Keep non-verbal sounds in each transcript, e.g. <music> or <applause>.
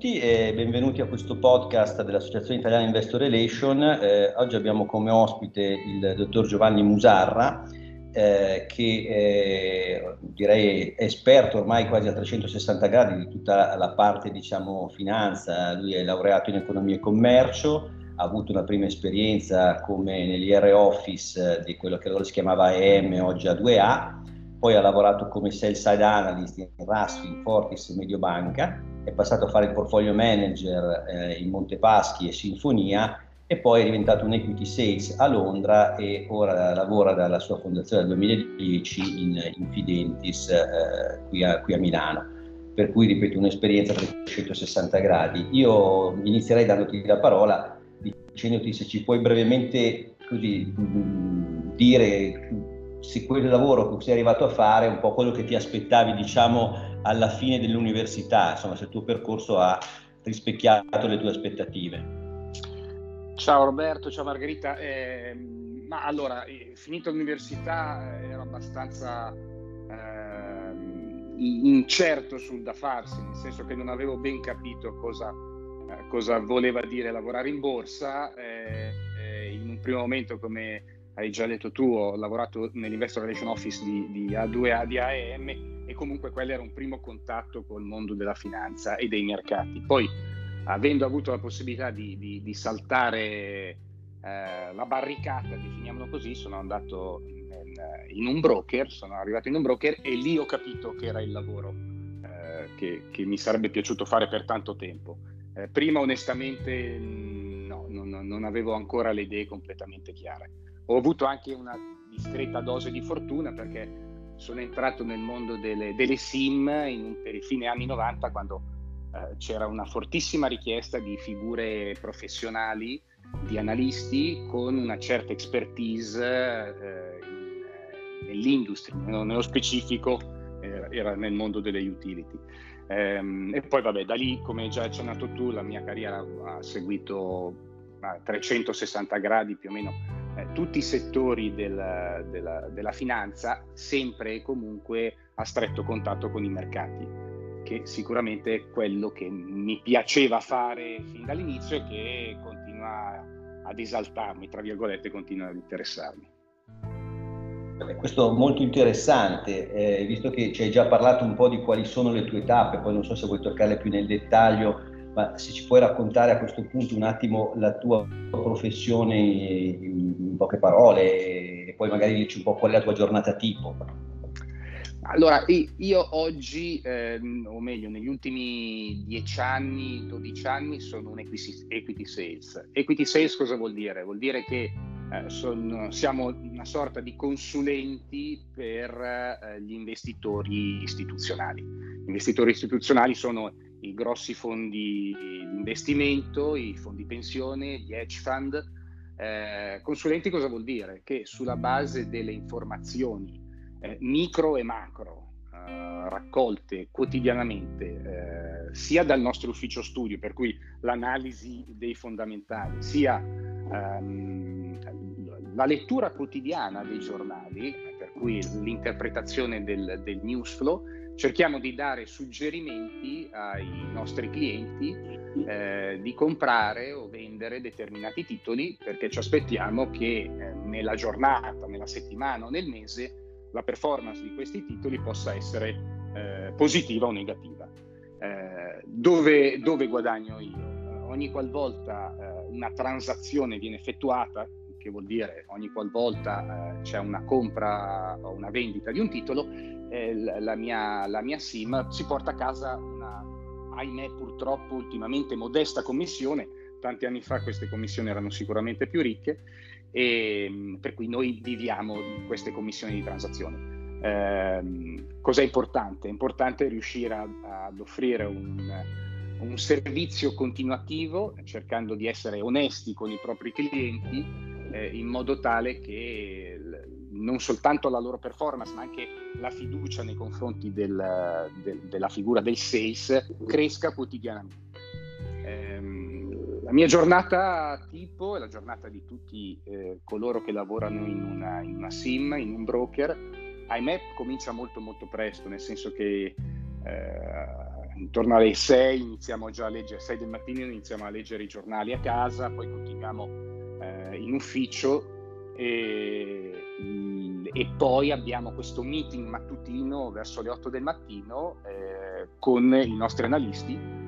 tutti e benvenuti a questo podcast dell'Associazione Italiana Investor Relation. Eh, oggi abbiamo come ospite il dottor Giovanni Musarra, eh, che è, direi è esperto ormai quasi a 360 gradi di tutta la parte diciamo finanza. Lui è laureato in economia e commercio, ha avuto una prima esperienza come nell'IR Office di quello che allora si chiamava EM, oggi A2A, poi ha lavorato come sell side analyst in Rasfi, Fortis e Mediobanca, è passato a fare il portfolio manager eh, in Montepaschi e Sinfonia e poi è diventato un equity sales a Londra e ora lavora dalla sua fondazione dal 2010 in, in Fidentis eh, qui, a, qui a Milano per cui ripeto un'esperienza a 360 gradi. Io inizierei dandoti la parola dicendoti se ci puoi brevemente così, mm, dire se quel lavoro che sei arrivato a fare è un po' quello che ti aspettavi, diciamo, alla fine dell'università, insomma, se il tuo percorso ha rispecchiato le tue aspettative. Ciao Roberto, ciao Margherita. Eh, ma allora, eh, finito l'università eh, ero abbastanza eh, incerto sul da farsi, nel senso che non avevo ben capito cosa, eh, cosa voleva dire lavorare in borsa. In un primo momento, come hai già detto tu, ho lavorato nell'Investor Relation Office di, di A2A di AEM e comunque quello era un primo contatto col mondo della finanza e dei mercati. Poi, avendo avuto la possibilità di, di, di saltare eh, la barricata, definiamolo così, sono andato in, in, un broker, sono arrivato in un broker e lì ho capito che era il lavoro eh, che, che, mi sarebbe piaciuto fare per tanto tempo. Eh, prima onestamente no, non, non avevo ancora le idee completamente chiare ho avuto anche una discreta dose di fortuna perché sono entrato nel mondo delle, delle SIM in, per i fine anni 90 quando eh, c'era una fortissima richiesta di figure professionali, di analisti con una certa expertise eh, in, eh, nell'industria, nello specifico eh, era nel mondo delle utility. Ehm, e poi vabbè, da lì, come già accennato tu, la mia carriera ha seguito a 360 gradi più o meno eh, tutti i settori del, della, della finanza, sempre e comunque a stretto contatto con i mercati, che sicuramente è quello che mi piaceva fare fin dall'inizio e che continua ad esaltarmi, tra virgolette, continua ad interessarmi. Questo è molto interessante, eh, visto che ci hai già parlato un po' di quali sono le tue tappe, poi non so se vuoi toccarle più nel dettaglio, ma se ci puoi raccontare a questo punto un attimo la tua professione in, poche parole e poi magari dirci un po' qual è la tua giornata tipo. Allora, io oggi, ehm, o meglio, negli ultimi 10 anni, 12 anni, sono un equity, equity sales. Equity sales cosa vuol dire? Vuol dire che eh, son, siamo una sorta di consulenti per eh, gli investitori istituzionali. Gli investitori istituzionali sono i grossi fondi di investimento, i fondi pensione, gli hedge fund. Eh, consulenti cosa vuol dire? Che sulla base delle informazioni eh, micro e macro eh, raccolte quotidianamente eh, sia dal nostro ufficio studio, per cui l'analisi dei fondamentali, sia ehm, la lettura quotidiana dei giornali, per cui l'interpretazione del, del news flow, cerchiamo di dare suggerimenti ai nostri clienti eh, di comprare o vendere determinati titoli perché ci aspettiamo che eh, nella giornata, nella settimana o nel mese la performance di questi titoli possa essere eh, positiva o negativa. Eh, dove, dove, guadagno io? ogni qualvolta eh, una transazione viene effettuata, che vuol dire ogni qualvolta eh, c'è una compra o una vendita di un titolo, eh, la, mia, la, mia, SIM si porta a casa una, ahimè purtroppo ultimamente modesta commissione, tanti anni fa queste commissioni erano sicuramente più ricche e mm, per cui noi viviamo di queste commissioni di transazione. Eh, cos'è importante? È importante riuscire a, ad offrire un, un servizio continuativo cercando di essere onesti con i propri clienti eh, in modo tale che non soltanto la loro performance, ma anche la fiducia nei confronti del, del, della figura del sales cresca quotidianamente. Ehm, la mia giornata tipo è la giornata di tutti eh, coloro che lavorano in una, in una, SIM, in un broker. Ahimè, comincia molto molto presto, nel senso che eh, intorno alle 6 iniziamo già a leggere, 6 del mattino iniziamo a leggere i giornali a casa, poi continuiamo eh, in ufficio e, e, poi abbiamo questo meeting mattutino verso le 8 del mattino eh, con i nostri analisti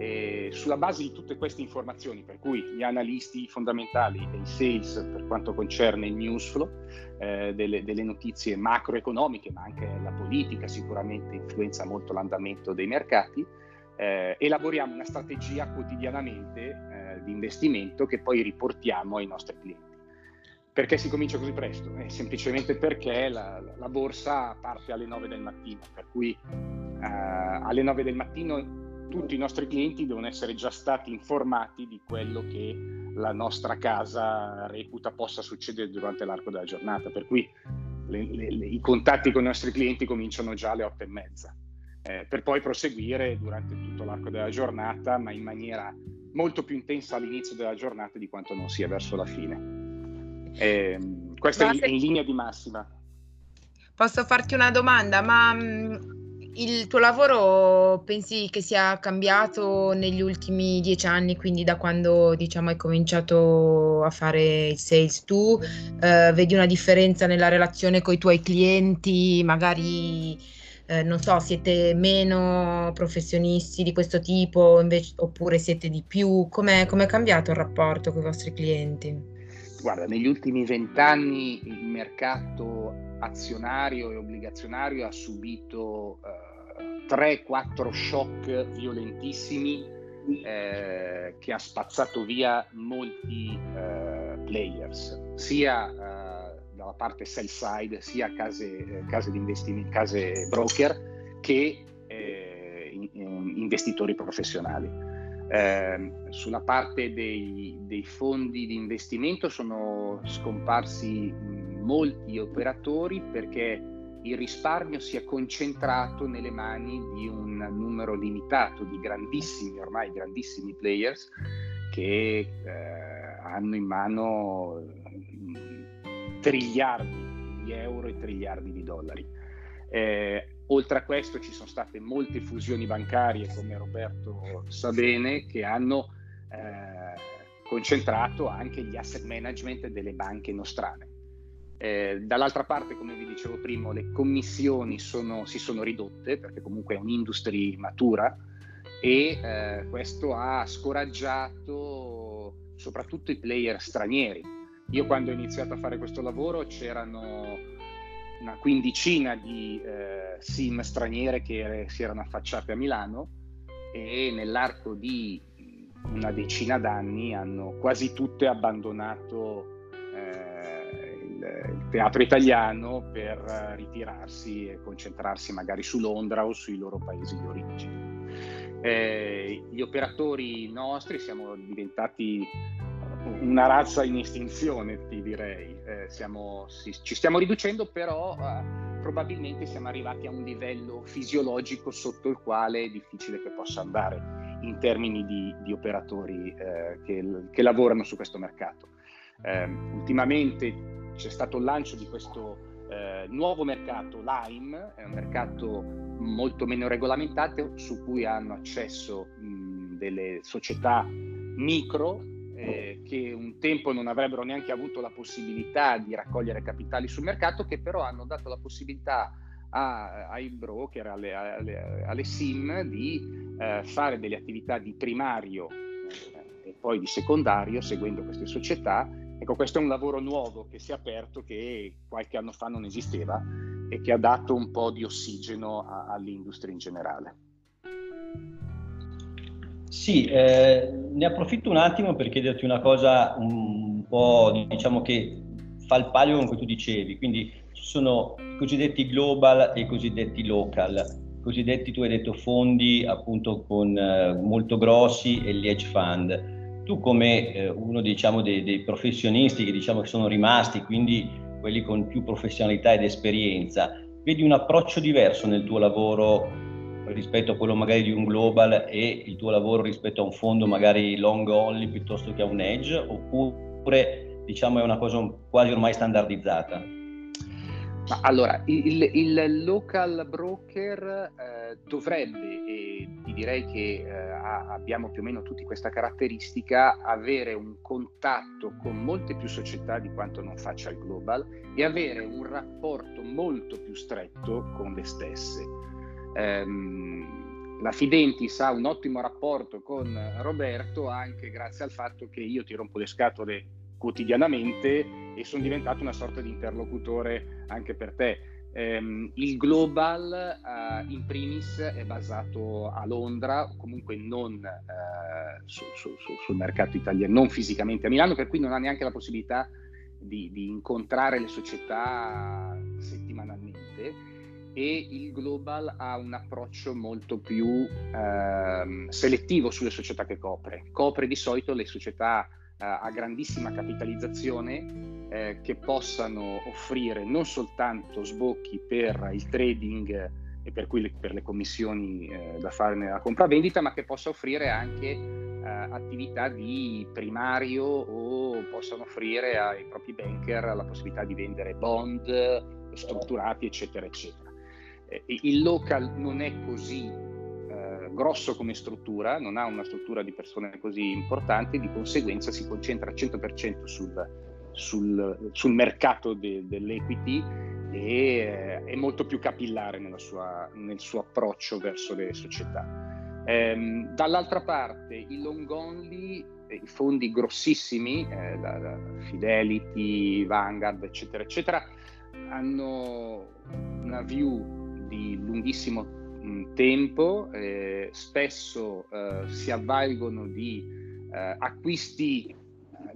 e sulla base di tutte queste informazioni, per cui gli analisti fondamentali e i sales per quanto concerne il news flow, eh, delle, delle, notizie macroeconomiche, ma anche la politica sicuramente influenza molto l'andamento dei mercati, eh, elaboriamo una strategia quotidianamente eh, di investimento che poi riportiamo ai nostri clienti. Perché si comincia così presto? È semplicemente perché la, la borsa parte alle 9 del mattino, per cui eh, alle 9 del mattino tutti i nostri clienti devono essere già stati informati di quello che la nostra casa reputa possa succedere durante l'arco della giornata, per cui le, le, i contatti con i nostri clienti cominciano già alle otto e mezza, eh, per poi proseguire durante tutto l'arco della giornata, ma in maniera molto più intensa all'inizio della giornata di quanto non sia verso la fine. Eh, questa ma è in, in linea di massima. Posso farti una domanda? Ma mm, il tuo lavoro pensi che sia cambiato negli ultimi dieci anni, quindi da quando diciamo hai cominciato a fare il sales tu? Eh, vedi una differenza nella relazione con i tuoi clienti? Magari eh, non so, siete meno professionisti di questo tipo invece, oppure siete di più? Come è cambiato il rapporto con i vostri clienti? Guarda, negli ultimi vent'anni il mercato azionario e obbligazionario ha subito eh, 3-4 shock violentissimi eh, che ha spazzato via molti eh, players, sia eh, dalla parte sell side, sia case, case di investimento, case broker, che eh, investitori professionali. Eh, sulla parte dei, dei, fondi di investimento sono scomparsi molti operatori perché il risparmio si è concentrato nelle mani di un numero limitato di grandissimi, ormai grandissimi players che eh, hanno in mano triliardi di euro e triliardi di dollari. Eh, oltre a questo ci sono state molte fusioni bancarie, come Roberto sa bene, che hanno eh, concentrato anche gli asset management delle banche nostrane. Eh, dall'altra parte, come vi dicevo prima, le commissioni sono, si sono ridotte perché comunque è un'industria matura e eh, questo ha scoraggiato soprattutto i player stranieri. Io quando ho iniziato a fare questo lavoro c'erano una quindicina di eh, sim straniere che si erano affacciate a Milano e nell'arco di una decina d'anni hanno quasi tutte abbandonato il teatro italiano per ritirarsi e concentrarsi magari su Londra o sui loro paesi di origine. Eh, gli operatori nostri siamo diventati una razza in estinzione, ti direi. Eh, siamo, si, ci stiamo riducendo, però eh, probabilmente siamo arrivati a un livello fisiologico sotto il quale è difficile che possa andare in termini di, di operatori eh, che, che, lavorano su questo mercato. Eh, ultimamente c'è stato il lancio di questo eh, nuovo mercato, Lime, è un mercato molto meno regolamentato su cui hanno accesso mh, delle società micro eh, che un tempo non avrebbero neanche avuto la possibilità di raccogliere capitali sul mercato, che però hanno dato la possibilità a, ai broker, alle, alle, alle SIM di eh, fare delle attività di primario eh, e poi di secondario seguendo queste società Ecco, questo è un lavoro nuovo che si è aperto, che qualche anno fa non esisteva e che ha dato un po' di ossigeno a, all'industria in generale. Sì, eh, ne approfitto un attimo per chiederti una cosa un po' diciamo che fa il palio con cui tu dicevi, quindi ci sono i cosiddetti global e i cosiddetti local. I cosiddetti tu hai detto fondi appunto con eh, molto grossi e gli hedge fund tu come eh, uno diciamo, dei, dei, professionisti che, diciamo, che sono rimasti, quindi quelli con più professionalità ed esperienza, vedi un approccio diverso nel tuo lavoro rispetto a quello magari di un global e il tuo lavoro rispetto a un fondo magari long only piuttosto che a un edge oppure diciamo è una cosa quasi ormai standardizzata? Allora, il, il, local broker eh, dovrebbe, e ti direi che eh, abbiamo più o meno tutti questa caratteristica, avere un contatto con molte più società di quanto non faccia il global e avere un rapporto molto più stretto con le stesse. Um, la Fidentis ha un ottimo rapporto con Roberto anche grazie al fatto che io ti rompo le scatole quotidianamente e sono diventato una sorta di interlocutore anche per te. Um, il global uh, in primis è basato a Londra, comunque non uh, su, su, sul mercato italiano, non fisicamente a Milano, per cui non ha neanche la possibilità di, di incontrare le società settimanalmente e il global ha un approccio molto più uh, selettivo sulle società che copre. Copre di solito le società a grandissima capitalizzazione eh, che possano offrire non soltanto sbocchi per il trading e per, cui le, per le commissioni eh, da fare nella compravendita, ma che possa offrire anche eh, attività di primario o possano offrire ai propri banker la possibilità di vendere bond strutturati, eccetera, eccetera. Eh, il local non è così grosso come struttura, non ha una struttura di persone così importanti, di conseguenza si concentra al 100% sul, sul, sul mercato de, dell'equity e eh, è molto più capillare sua, nel suo approccio verso le società. Ehm, dall'altra parte i long only, eh, i fondi grossissimi, eh, la, la Fidelity, Vanguard, eccetera, eccetera, hanno una view di lunghissimo tempo, eh, spesso eh, si avvalgono di eh, acquisti, eh,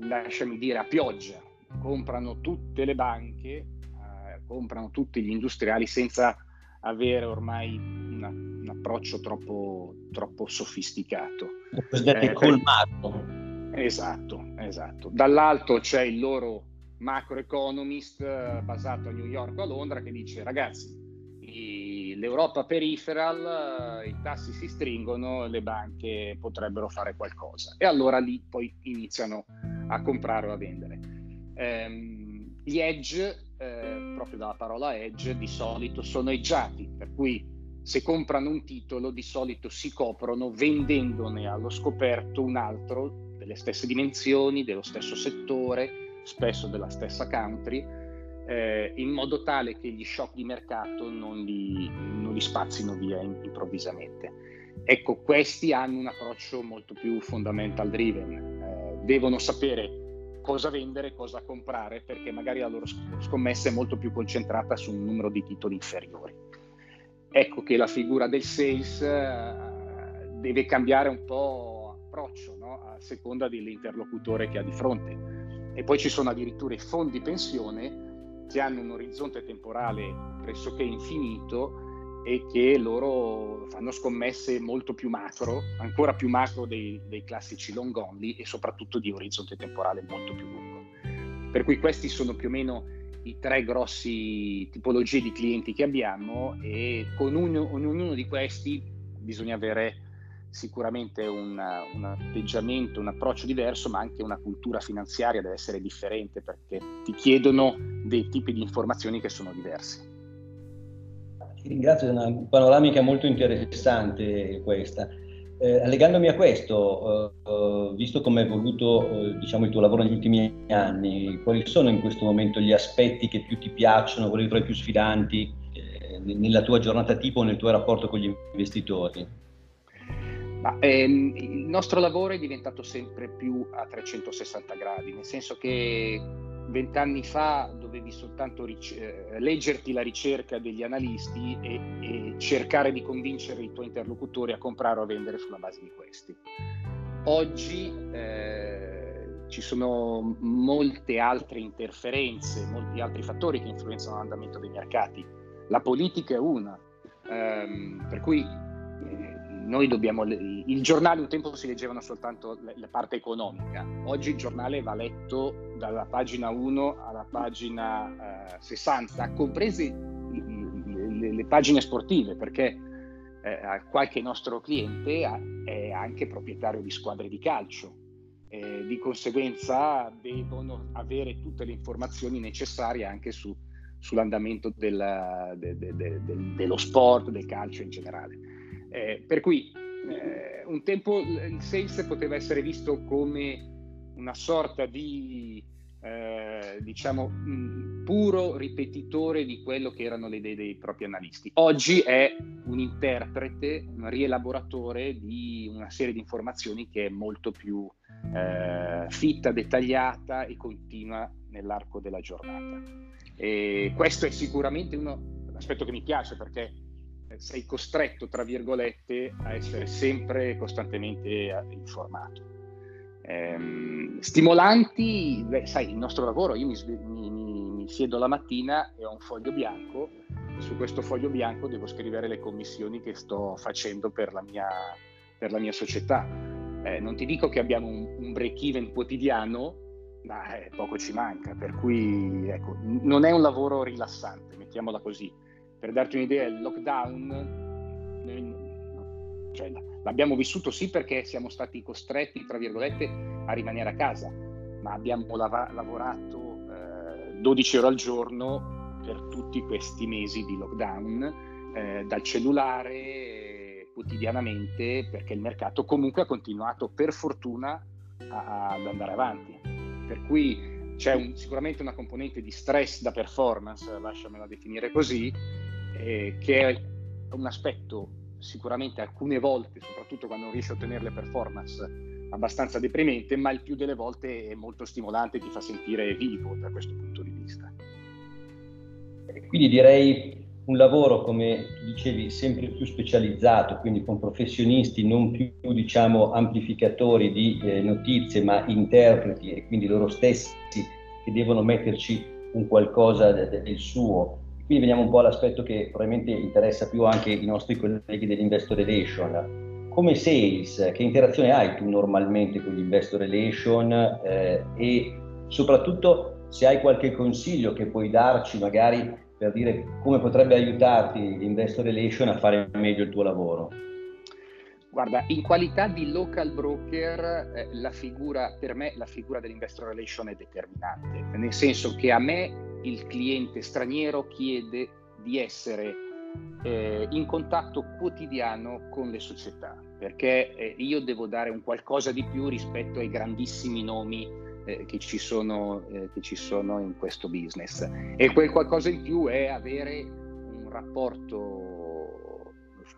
lasciami dire, a pioggia, comprano tutte le banche, eh, comprano tutti gli industriali senza avere ormai una, un approccio troppo, troppo sofisticato. Cosiddetto eh, colmato. Esatto, esatto. Dall'alto c'è il loro macroeconomist basato a New York o a Londra che dice ragazzi l'Europa peripheral, eh, i tassi si stringono, le banche potrebbero fare qualcosa. E allora lì poi iniziano a comprare o a vendere. Ehm, gli edge, eh, proprio dalla parola edge, di solito sono eggiati, per cui se comprano un titolo di solito si coprono vendendone allo scoperto un altro delle stesse dimensioni, dello stesso settore, spesso della stessa country eh, in modo tale che gli shock di mercato non li, non li spazzino via improvvisamente. Ecco, questi hanno un approccio molto più fundamental driven, eh, devono sapere cosa vendere, cosa comprare, perché magari la loro scommessa è molto più concentrata su un numero di titoli inferiori. Ecco che la figura del sales eh, deve cambiare un po' approccio no? a seconda dell'interlocutore che ha di fronte. E poi ci sono addirittura i fondi pensione che hanno un orizzonte temporale pressoché infinito e che loro fanno scommesse molto più macro, ancora più macro dei, dei classici long only e soprattutto di orizzonte temporale molto più lungo. Per cui questi sono più o meno i tre grossi tipologie di clienti che abbiamo e con ognuno, ognuno di questi bisogna avere sicuramente un, un, atteggiamento, un approccio diverso, ma anche una cultura finanziaria deve essere differente perché ti chiedono dei tipi di informazioni che sono diverse. Ti ringrazio, è una panoramica molto interessante questa. Eh, legandomi a questo, eh, visto come è evoluto eh, diciamo, il tuo lavoro negli ultimi anni, quali sono in questo momento gli aspetti che più ti piacciono, quelli tra i più sfidanti eh, nella tua giornata tipo o nel tuo rapporto con gli investitori? Ma, ehm, il nostro lavoro è diventato sempre più a 360 gradi, nel senso che vent'anni fa dovevi soltanto ric- eh, leggerti la ricerca degli analisti e, e, cercare di convincere i tuoi interlocutori a comprare o a vendere sulla base di questi. Oggi eh, ci sono molte altre interferenze, molti altri fattori che influenzano l'andamento dei mercati. La politica è una, ehm, per cui noi dobbiamo, il giornale un tempo si leggevano soltanto la parte economica, oggi il giornale va letto dalla pagina 1 alla pagina eh, 60, comprese le, le, pagine sportive, perché eh, qualche nostro cliente è anche proprietario di squadre di calcio. Eh, di conseguenza devono avere tutte le informazioni necessarie anche su, sull'andamento della, de, de, de, dello sport, del calcio in generale. Eh, per cui eh, un tempo il sales poteva essere visto come una sorta di eh, diciamo mh, puro ripetitore di quello che erano le idee dei propri analisti. Oggi è un interprete, un rielaboratore di una serie di informazioni che è molto più eh, fitta, dettagliata e continua nell'arco della giornata. E questo è sicuramente uno, un aspetto che mi piace perché sei costretto, tra virgolette, a essere sempre costantemente eh, informato. Ehm, stimolanti, beh, sai, il nostro lavoro, io mi, mi, mi, siedo la mattina e ho un foglio bianco, su questo foglio bianco devo scrivere le commissioni che sto facendo per la mia, per la mia società. Eh, non ti dico che abbiamo un, un break-even quotidiano, ma eh, poco ci manca, per cui ecco, non è un lavoro rilassante, mettiamola così. Per darti un'idea, il lockdown, cioè, l'abbiamo vissuto sì perché siamo stati costretti, tra virgolette, a rimanere a casa, ma abbiamo lav- lavorato eh, 12 ore al giorno per tutti questi mesi di lockdown, eh, dal cellulare quotidianamente, perché il mercato comunque ha continuato per fortuna a- ad andare avanti. Per cui c'è un, sicuramente una componente di stress da performance, lasciamela definire così, eh, che è un aspetto sicuramente alcune volte, soprattutto quando non riesci a ottenere le performance, abbastanza deprimente, ma il più delle volte è molto stimolante e ti fa sentire vivo da questo punto di vista. Quindi direi un lavoro, come dicevi, sempre più specializzato, quindi con professionisti non più, diciamo, amplificatori di eh, notizie, ma interpreti e quindi loro stessi che devono metterci un qualcosa del suo. Qui veniamo un po' all'aspetto che probabilmente interessa più anche i nostri colleghi dell'Investor Relation. Come sales, che interazione hai tu normalmente con l'Investor Relation eh, e soprattutto se hai qualche consiglio che puoi darci magari per dire come potrebbe aiutarti l'Investor Relation a fare meglio il tuo lavoro? Guarda, in qualità di local broker, eh, la figura, per me la figura dell'investor relation è determinante, nel senso che a me il cliente straniero chiede di essere eh, in contatto quotidiano con le società, perché eh, io devo dare un qualcosa di più rispetto ai grandissimi nomi eh, che, ci sono, eh, che ci sono in questo business. E quel qualcosa in più è avere un rapporto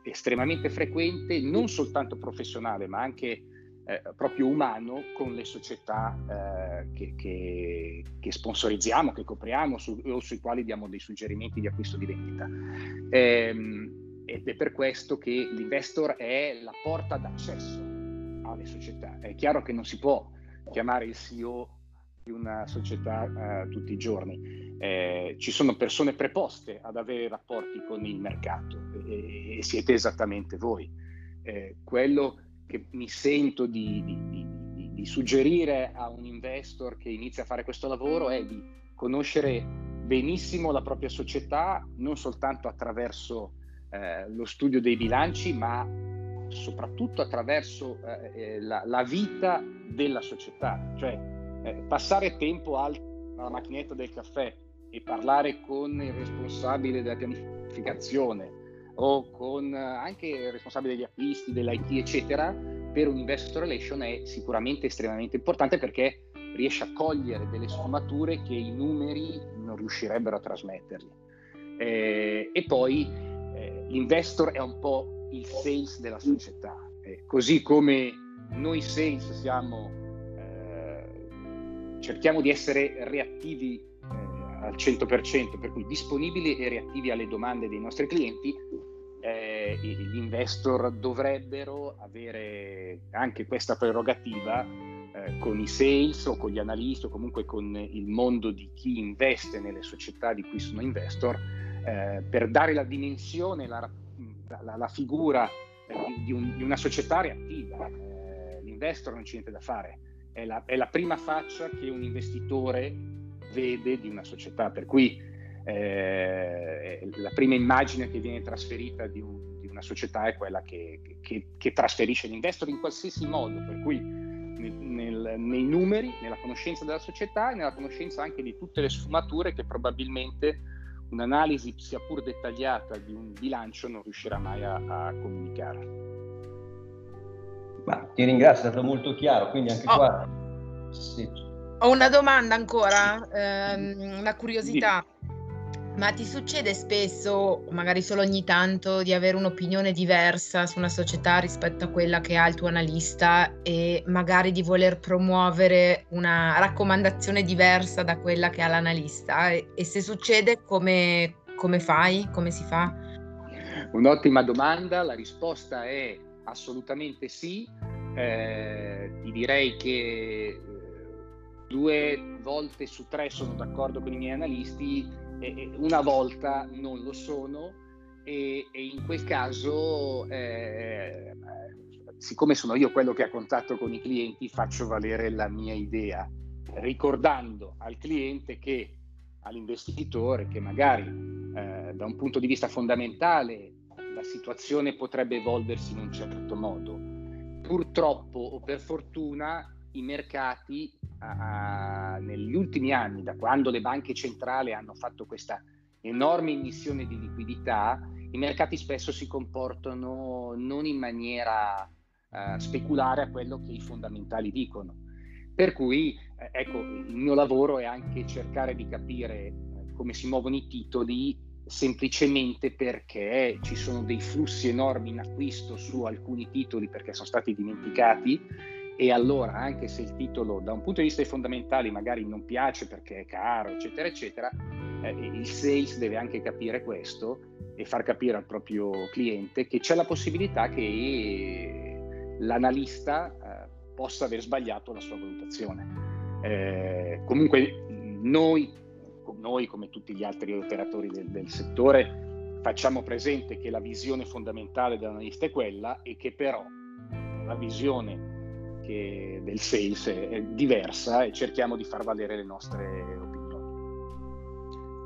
estremamente frequente, non soltanto professionale, ma anche eh, proprio umano con le società eh, che, che, che, sponsorizziamo, che copriamo su, o sui quali diamo dei suggerimenti di acquisto di vendita. Ehm, ed è per questo che l'investor è la porta d'accesso alle società. È chiaro che non si può chiamare il CEO di una società eh, tutti i giorni. Eh, ci sono persone preposte ad avere rapporti con il mercato e, e siete esattamente voi. Eh, quello che mi sento di, di, di, di, suggerire a un investor che inizia a fare questo lavoro è di conoscere benissimo la propria società, non soltanto attraverso eh, lo studio dei bilanci, ma soprattutto attraverso eh, eh la, la, vita della società, cioè eh, passare tempo al, alla macchinetta del caffè e parlare con il responsabile della pianificazione o con eh, anche il responsabile degli acquisti, dell'IT, eccetera, per un investor relation è sicuramente estremamente importante perché riesce a cogliere delle sfumature che i numeri non riuscirebbero a trasmettergli. Eh, e poi eh, l'investor è un po' il sales della società, eh, così come noi sales siamo cerchiamo di essere reattivi eh, al 100%, per cui disponibili e reattivi alle domande dei nostri clienti, gli investor dovrebbero avere anche questa prerogativa eh, con i sales o con gli analisti o comunque con il mondo di chi investe nelle società di cui sono investor eh, per dare la dimensione, la, la, la figura di, un, di, una società reattiva. Eh, l'investor non c'è niente da fare è la, è la, prima faccia che un investitore vede di una società, per cui eh, la prima immagine che viene trasferita di, un, di una società è quella che, che, che, trasferisce l'investor in qualsiasi modo, per cui nel, nel, nei numeri, nella conoscenza della società e nella conoscenza anche di tutte le sfumature che probabilmente un'analisi sia pur dettagliata di un bilancio non riuscirà mai a, a comunicare. Ma ti ringrazio, è stato molto chiaro, quindi anche oh. qua... Sì. Ho una domanda ancora, ehm, una curiosità. Ma ti succede spesso, magari solo ogni tanto, di avere un'opinione diversa su una società rispetto a quella che ha il tuo analista e magari di voler promuovere una raccomandazione diversa da quella che ha l'analista? E, e se succede, come, come fai? Come si fa? Un'ottima domanda, la risposta è assolutamente sì. Eh, ti direi che eh, due volte su tre sono d'accordo con i miei analisti, e una volta non lo sono e, e in quel caso, eh, siccome sono io quello che ha contatto con i clienti, faccio valere la mia idea, ricordando al cliente che all'investitore che magari eh, da un punto di vista fondamentale la situazione potrebbe evolversi in un certo modo. Purtroppo o per fortuna i mercati uh, negli ultimi anni, da quando le banche centrali hanno fatto questa enorme emissione di liquidità, i mercati spesso si comportano non in maniera uh, speculare a quello che i fondamentali dicono. Per cui, eh, ecco, il mio lavoro è anche cercare di capire eh, come si muovono i titoli semplicemente perché ci sono dei flussi enormi in acquisto su alcuni titoli perché sono stati dimenticati e allora anche se il titolo da un punto di vista fondamentali magari non piace perché è caro eccetera eccetera eh, il sales deve anche capire questo e far capire al proprio cliente che c'è la possibilità che l'analista eh, possa aver sbagliato la sua valutazione. Eh, comunque noi noi, come tutti gli altri operatori del, del settore, facciamo presente che la visione fondamentale dell'analista è quella e che però la visione del sales è diversa e cerchiamo di far valere le nostre opinioni.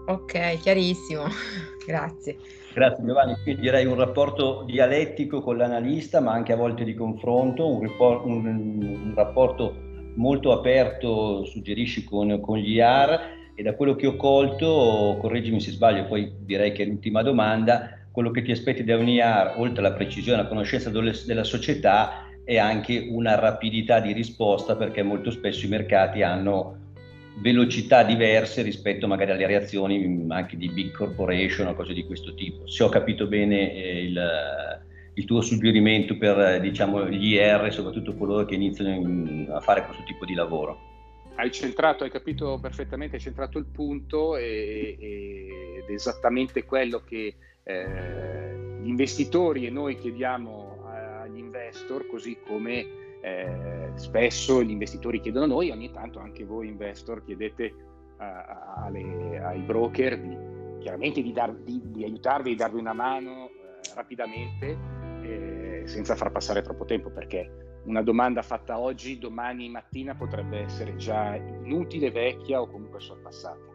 Ok, chiarissimo, <laughs> grazie. Grazie Giovanni, quindi direi un rapporto dialettico con l'analista, ma anche a volte di confronto, un, report, un, un rapporto molto aperto, suggerisci, con, con gli IAR e da quello che ho colto, correggimi se sbaglio, poi direi che è l'ultima domanda, quello che ti aspetti da un IAR, oltre alla precisione alla conoscenza delle, della società, è anche una rapidità di risposta perché molto spesso i mercati hanno velocità diverse rispetto magari alle reazioni mm, anche di big corporation o cose di questo tipo. Se ho capito bene eh, il, il, tuo suggerimento per diciamo, gli IR, soprattutto coloro che iniziano in, a fare questo tipo di lavoro hai centrato, hai capito perfettamente, hai centrato il punto e, e, ed è esattamente quello che eh, gli investitori e noi chiediamo investor, così come eh, spesso gli investitori chiedono a noi, ogni tanto anche voi investor chiedete a, alle, ai broker di, chiaramente di, dar, di, di, aiutarvi, di darvi una mano eh, rapidamente eh, senza far passare troppo tempo perché una domanda fatta oggi, domani mattina potrebbe essere già inutile, vecchia o comunque sorpassata.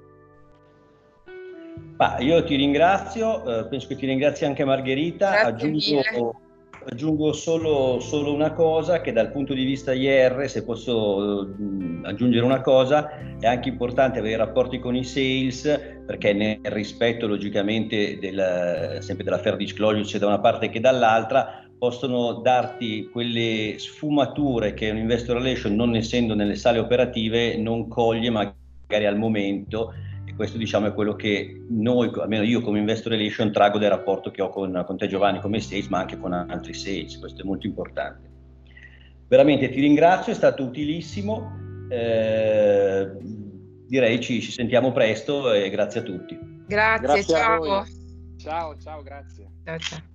Bah, io ti ringrazio, eh, penso che ti ringrazi anche Margherita. Aggiungo, aggiungo solo, solo, una cosa, che dal punto di vista IR, se posso uh, aggiungere una cosa, è anche importante avere rapporti con i sales, perché nel rispetto logicamente del, sempre della fair disclosure sia da una parte che dall'altra, possono darti quelle sfumature che un investor relation, non essendo nelle sale operative, non coglie magari al momento questo diciamo è quello che noi, almeno io come investor relation, trago dal rapporto che ho con, con te Giovanni come sales, ma anche con altri sales, questo è molto importante. Veramente ti ringrazio, è stato utilissimo, eh, direi ci, ci, sentiamo presto e grazie a tutti. Grazie, grazie ciao. ciao. Ciao, ciao, grazie. Ciao, ciao.